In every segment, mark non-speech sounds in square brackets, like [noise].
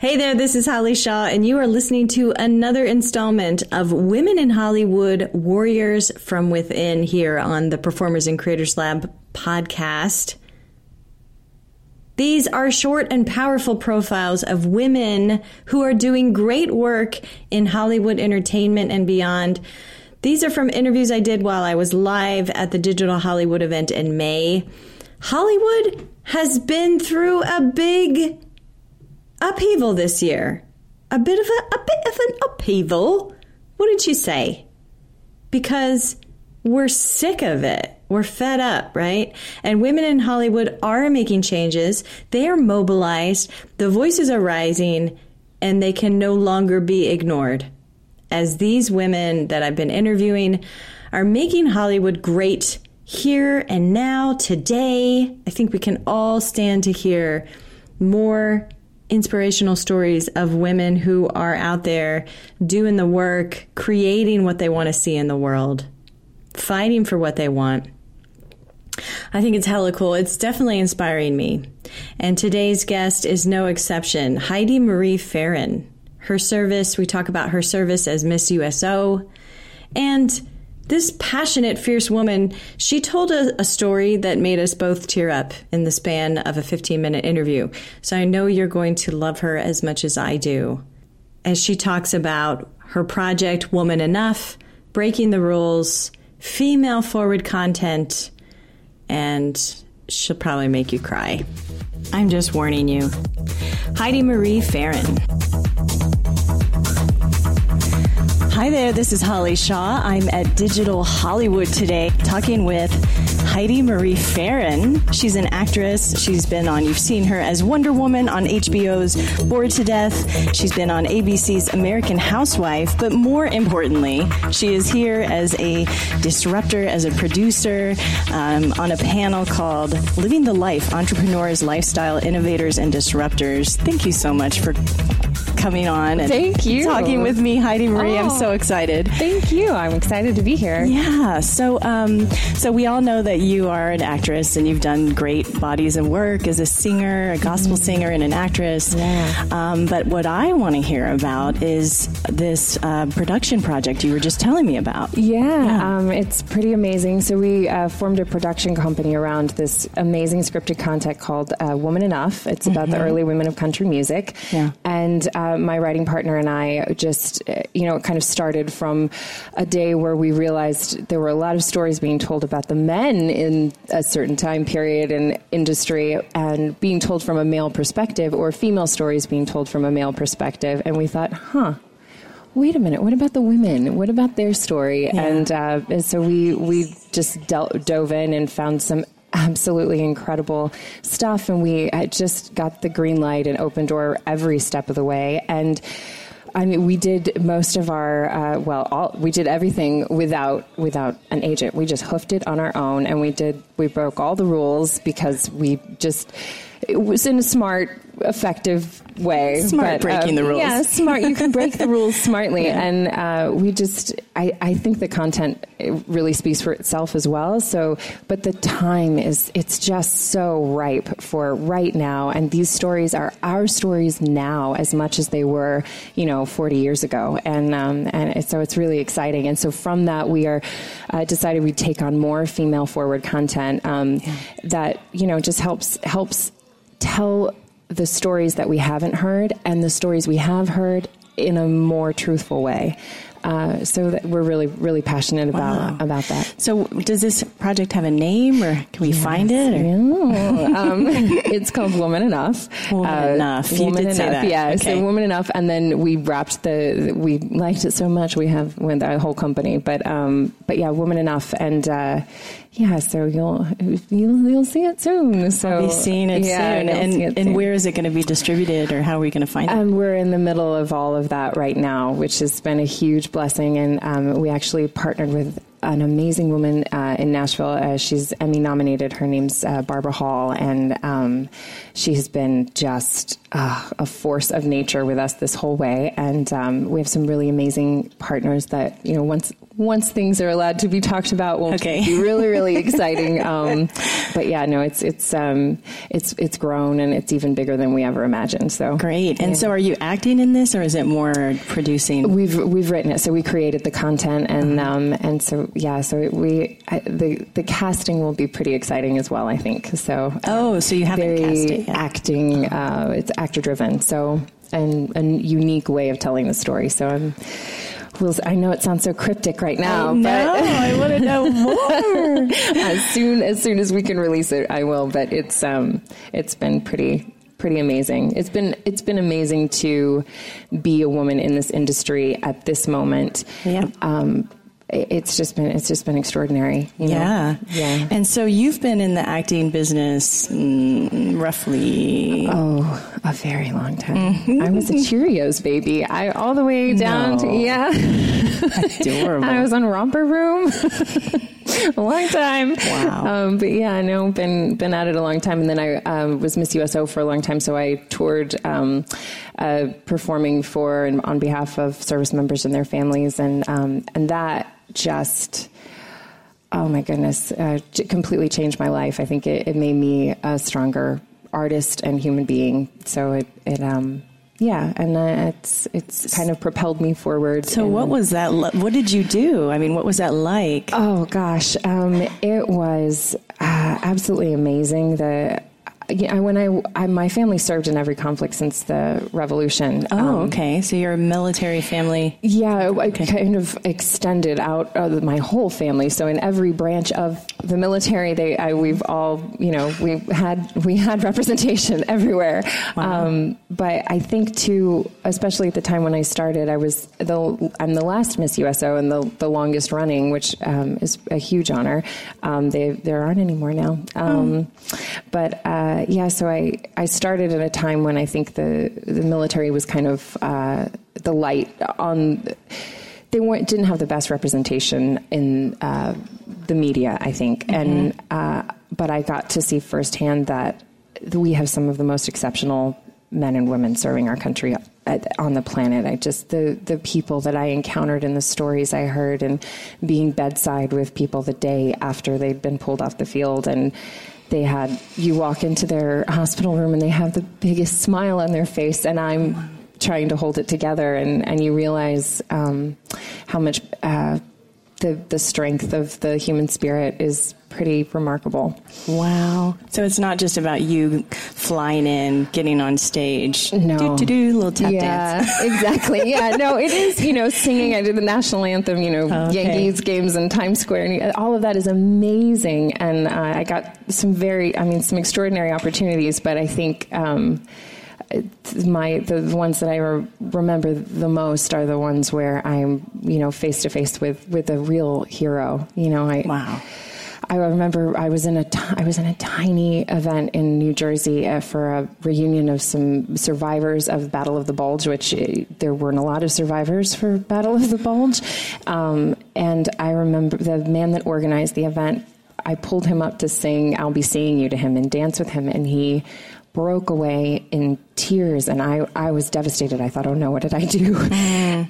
Hey there, this is Holly Shaw, and you are listening to another installment of Women in Hollywood Warriors from Within here on the Performers and Creators Lab podcast. These are short and powerful profiles of women who are doing great work in Hollywood entertainment and beyond. These are from interviews I did while I was live at the Digital Hollywood event in May. Hollywood has been through a big upheaval this year. A bit of a, a bit of an upheaval. What did you say? Because we're sick of it. We're fed up, right? And women in Hollywood are making changes. They are mobilized. The voices are rising and they can no longer be ignored. As these women that I've been interviewing are making Hollywood great here and now, today, I think we can all stand to hear more inspirational stories of women who are out there doing the work, creating what they want to see in the world, fighting for what they want. I think it's hella cool. It's definitely inspiring me. And today's guest is no exception Heidi Marie Ferren. Her service, we talk about her service as Miss USO. And this passionate, fierce woman, she told a, a, story that made us both tear up in the span of a 15 minute interview. So I know you're going to love her as much as I do. As she talks about her project, Woman Enough, breaking the rules, female forward content, and she'll probably make you cry. I'm just warning you. Heidi Marie Ferren. Hi there, this is Holly Shaw. I'm at Digital Hollywood today talking with Heidi Marie Ferren. She's an actress. She's been on, you've seen her as Wonder Woman on HBO's Bored to Death. She's been on ABC's American Housewife, but more importantly, she is here as a disruptor, as a producer um, on a panel called Living the Life Entrepreneurs, Lifestyle Innovators, and Disruptors. Thank you so much for coming on and Thank you. talking with me, Heidi Marie. Oh, I'm so excited. Thank you. I'm excited to be here. Yeah. So, um, so we all know that you are an actress and you've done great bodies of work as a singer, a gospel mm. singer, and an actress. Yeah. Um, but what I want to hear about is this uh, production project you were just telling me about. Yeah, yeah. Um, it's pretty amazing. So we uh, formed a production company around this amazing scripted content called uh, Woman Enough. It's about mm-hmm. the early women of country music. Yeah. And uh, my writing partner and I just, uh, you know, it kind of started from a day where we realized there were a lot of stories being told about the men in a certain time period in industry and being told from a male perspective or female stories being told from a male perspective. And we thought, huh, wait a minute, what about the women? What about their story? Yeah. And, uh, and so we we just dealt, dove in and found some absolutely incredible stuff. And we just got the green light and open door every step of the way. And I mean, we did most of our uh, well, all, we did everything without without an agent. We just hoofed it on our own, and we did we broke all the rules because we just it was in a smart, effective way. Smart but, breaking the rules. Yeah, smart. You can break the [laughs] rules smartly, yeah. and uh, we just. I, I think the content really speaks for itself as well. So, but the time is it's just so ripe for right now, and these stories are our stories now as much as they were, you know, 40 years ago, and um, and so it's really exciting. And so from that, we are uh, decided we'd take on more female forward content um, yeah. that you know just helps helps tell the stories that we haven't heard and the stories we have heard in a more truthful way. Uh, so that we're really, really passionate about wow. about that. So, does this project have a name, or can we yes. find it? um, [laughs] it's called Woman Enough. Woman uh, Enough. You Woman did Enough. That. Yeah. Okay. So, Woman Enough, and then we wrapped the. We liked it so much. We have with our whole company, but um, but yeah, Woman Enough, and uh, yeah, so you'll you'll, you'll see it soon. So I'll be seeing it yeah, soon. And, it and soon. where is it going to be distributed, or how are we going to find it? Um, we're in the middle of all of that right now, which has been a huge blessing. And um, we actually partnered with an amazing woman uh, in Nashville. Uh, she's Emmy nominated. Her name's uh, Barbara Hall, and um, she has been just uh, a force of nature with us this whole way. And um, we have some really amazing partners that you know once once things are allowed to be talked about will Okay. be really really [laughs] exciting. Um, but yeah, no, it's it's um, it's it's grown and it's even bigger than we ever imagined. So Great. And Yeah. so, are you acting in this, or is it more producing? We've we've written it, so we created the content, and Uh-huh. um, and so yeah, so we I, the the casting will be pretty exciting as well, I think. So uh, Oh, so you haven't very cast it yet. acting, uh, it's actor driven, so and a unique way of telling the story. So I'm. We'll, I know it sounds so cryptic right now, no, but [laughs] I want to know more. [laughs] as soon as soon as we can release it, I will. But it's um, it's been pretty pretty amazing. It's been it's been amazing to be a woman in this industry at this moment. Yeah. Um, it's just been it's just been extraordinary. you know? Yeah. Yeah. And so you've been in the acting business mm, roughly. Oh, a very long time. Mm-hmm. I was a Cheerios baby. I all the way down to yeah. Adorable. [laughs] I was on Romper Room a [laughs] long time. Wow. Um, but yeah, I know been been at it a long time, and then I um, was Miss USO for a long time. So I toured um, uh, performing for and on behalf of service members and their families, and um, and that just. Oh my goodness, uh, completely changed my life. I think it, it made me a stronger artist and human being. So it, it um, yeah, and uh, it's it's kind of propelled me forward. so in- what was that? What did you do? I mean, what was that like? Oh gosh, um, it was uh, absolutely amazing. The yeah, when I, I my family served in every conflict since the revolution. Oh, Um, okay. So you're a military family. yeah, I kind of extended out of my whole family. So in every branch of the military, they I, we've all you know we had we had [laughs] representation everywhere. Um, but I think too, especially at the time when I started, I was the I'm the last Miss USO and the the longest running, which um, is a huge honor. Um, they there aren't any more now. Um, But uh, yeah, so I I started at a time when I think the the military was kind of uh, the light on they weren't didn't have the best representation in uh, the media, I think, and uh, but I got to see firsthand that we have some of the most exceptional men and women serving our country at, on the planet. I just the the people that I encountered and the stories I heard, and being bedside with people the day after they'd been pulled off the field and. They had you walk into their hospital room and they have the biggest smile on their face, and I'm trying to hold it together and, and you realize um, how much uh, the, the strength of the human spirit is pretty remarkable. Wow. So it's not just about you flying in, getting on stage. No. Do, do, do, little tap yeah, dance. [laughs] exactly. Yeah, no, it is, you know, singing. I did the national anthem, you know, Oh, okay. Yankees games in Times Square, and all of that is amazing. And uh, I got some very, I mean, some extraordinary opportunities, but I think. Um, it's my the ones that I re- remember the most are the ones where I'm you know face to face with with a real hero. You know, I Wow. I remember I was in a ti- I was in a tiny event in New Jersey uh, for a reunion of some survivors of Battle of the Bulge, which uh, there weren't a lot of survivors for Battle of the Bulge, um, and I remember the man that organized the event. I pulled him up to sing "I'll Be Seeing You" to him and dance with him, and he broke away in tears and I, I was devastated. I thought, oh no, what did I do?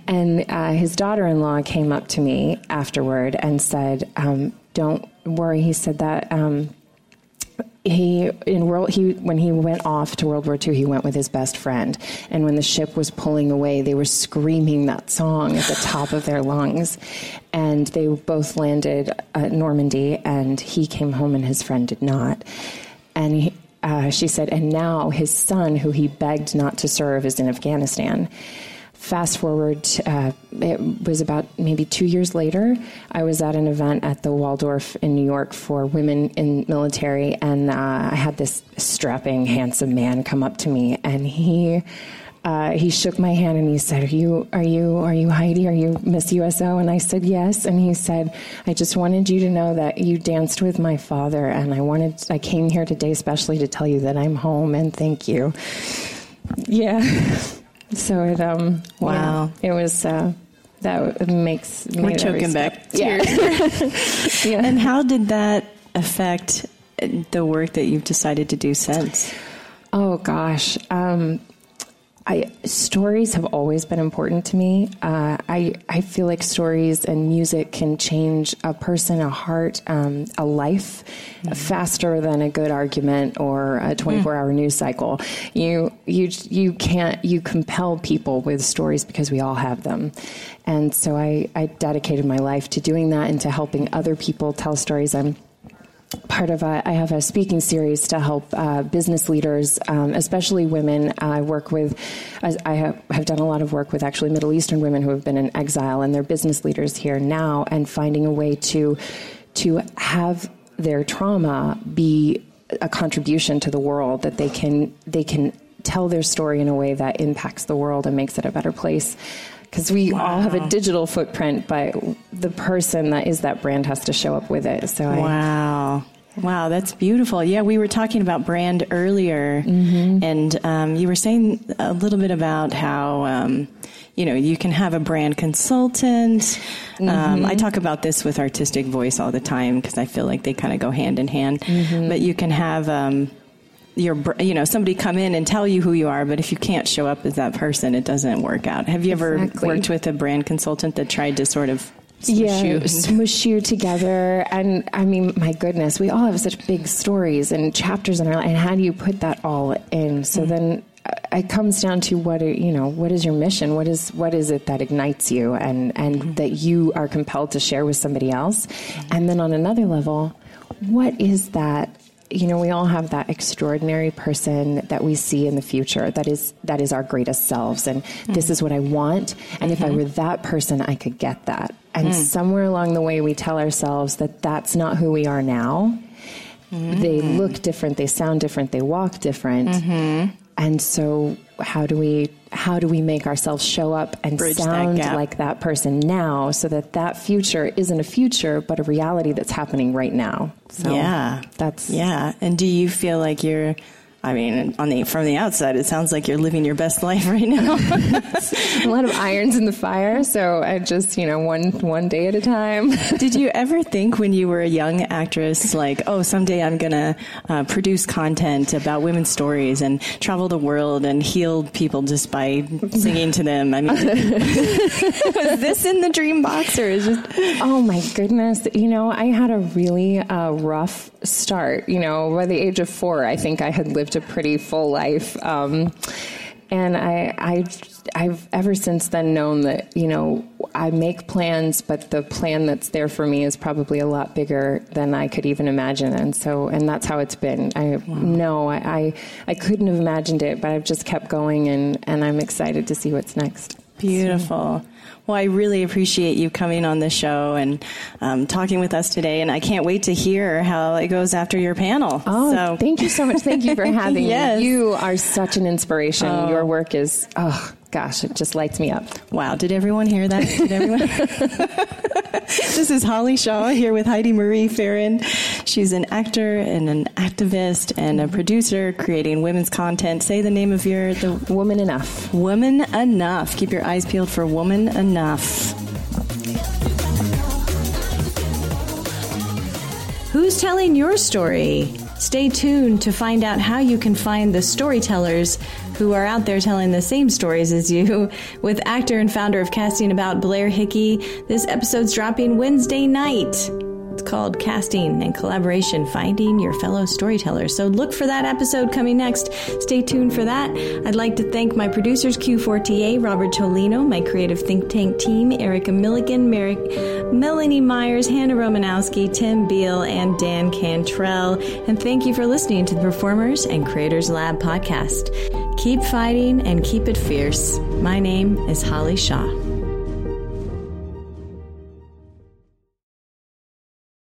And uh, his daughter in law came up to me afterward and said, um, don't worry. He said that. Um, he in world he when he went off to World War II, he went with his best friend, and when the ship was pulling away, they were screaming that song at the top of their lungs, and they both landed at Normandy, and he came home and his friend did not, and he, uh, she said, and now his son, who he begged not to serve, is in Afghanistan. Fast forward, uh, it was about maybe two years later. I was at an event at the Waldorf in New York for women in military, and uh, I had this strapping, handsome man come up to me, and he uh, he shook my hand and he said, "Are you are you are you Heidi? Are you Miss USO?" And I said, "Yes." And he said, "I just wanted you to know that you danced with my father, and I wanted I came here today especially to tell you that I'm home and thank you." Yeah. [laughs] So it um Wow. yeah, it was uh, that makes We're choking step- back. Yeah. [laughs] yeah. And how did that affect the work that you've decided to do since? Oh gosh. Um, I, stories have always been important to me. Uh, I I feel like stories and music can change a person, a heart, um, a life mm-hmm. faster than a good argument or a 24 hour mm. news cycle. You you you can't you compel people with stories because we all have them, and so I I dedicated my life to doing that and to helping other people tell stories. I'm part of a, I have a speaking series to help uh, business leaders, um, especially women. I work with, I have, have, done a lot of work with actually Middle Eastern women who have been in exile and they're business leaders here now, and finding a way to to have their trauma be a contribution to the world that they can they can tell their story in a way that impacts the world and makes it a better place because we wow. all have a digital footprint, but the person that is that brand has to show up with it. So wow. I, Wow, that's beautiful. Yeah, we were talking about brand earlier, mm-hmm. and um, you were saying a little bit about how um, you know you can have a brand consultant. Mm-hmm. Um, I talk about this with artistic voice all the time because I feel like they kind of go hand in hand. Mm-hmm. But you can have um, your you know somebody come in and tell you who you are but if you can't show up as that person it doesn't work out have you ever exactly. worked with a brand consultant that tried to sort of yeah, you. smush you together. And I mean, my goodness, we all have such big stories and chapters in our life. And how do you put that all in? So mm-hmm. then uh, it comes down to what are, you know what is your mission what is what is it that ignites you and and mm-hmm. that you are compelled to share with somebody else mm-hmm. and then on another level what is that you know we all have that extraordinary person that we see in the future that is that is our greatest selves and mm-hmm. this is what i want and mm-hmm. if i mm-hmm. were that person i could get that and mm. somewhere along the way we tell ourselves that that's not who we are now mm-hmm. they look different they sound different they walk different mm-hmm. And so how do we how do we make ourselves show up and Bridge sound that like that person now so that that future isn't a future but a reality that's happening right now? So yeah. that's yeah. And do you feel like you're I mean, on the from the outside, it sounds like you're living your best life right now. [laughs] a lot of irons in the fire, so I just you know one one day at a time. [laughs] Did you ever think when you were a young actress, like, oh, someday I'm gonna uh, produce content about women's stories and travel the world and heal people just by singing to them? I mean, [laughs] was this in the dream box or is just? Oh my goodness! You know, I had a really uh, rough start. You know, by the age of four, I think I had lived lived a pretty full life. Um, and I, I, I've ever since then known that you know I make plans, but the plan that's there for me is probably a lot bigger than I could even imagine, and so and that's how it's been. I wow. no, I, I, I couldn't have imagined it, but I've just kept going, and and I'm excited to see what's next. Beautiful. Well, I really appreciate you coming on the show and um, talking with us today, and I can't wait to hear how it goes after your panel. Oh, so. thank you so much. Thank you for [laughs] having yes. me. You are such an inspiration. Oh. Your work is oh gosh, it just lights me up. Wow, did everyone hear that? Did everyone? [laughs] this is Holly Shaw here with Heidi Marie Ferren. She's an actor and an activist and a producer creating women's content. Say the name of your the Woman Enough. Woman Enough. Keep your eyes peeled for Woman Enough. Who's telling your story? Stay tuned to find out how you can find the storytellers who are out there telling the same stories as you. [laughs] With actor and founder of Casting About Blair Hickey, this episode's dropping Wednesday night. Called Casting and Collaboration Finding Your Fellow Storytellers. So look for that episode coming next. Stay tuned for that. I'd like to thank my producers, Q4TA, Robert Tolino, my creative think tank team, Erica Milligan, Mary, Melanie Myers, Hannah Romanowski, Tim Beal, and Dan Cantrell. And thank you for listening to the Performers and Creators Lab podcast. Keep fighting and keep it fierce. My name is Holly Shaw.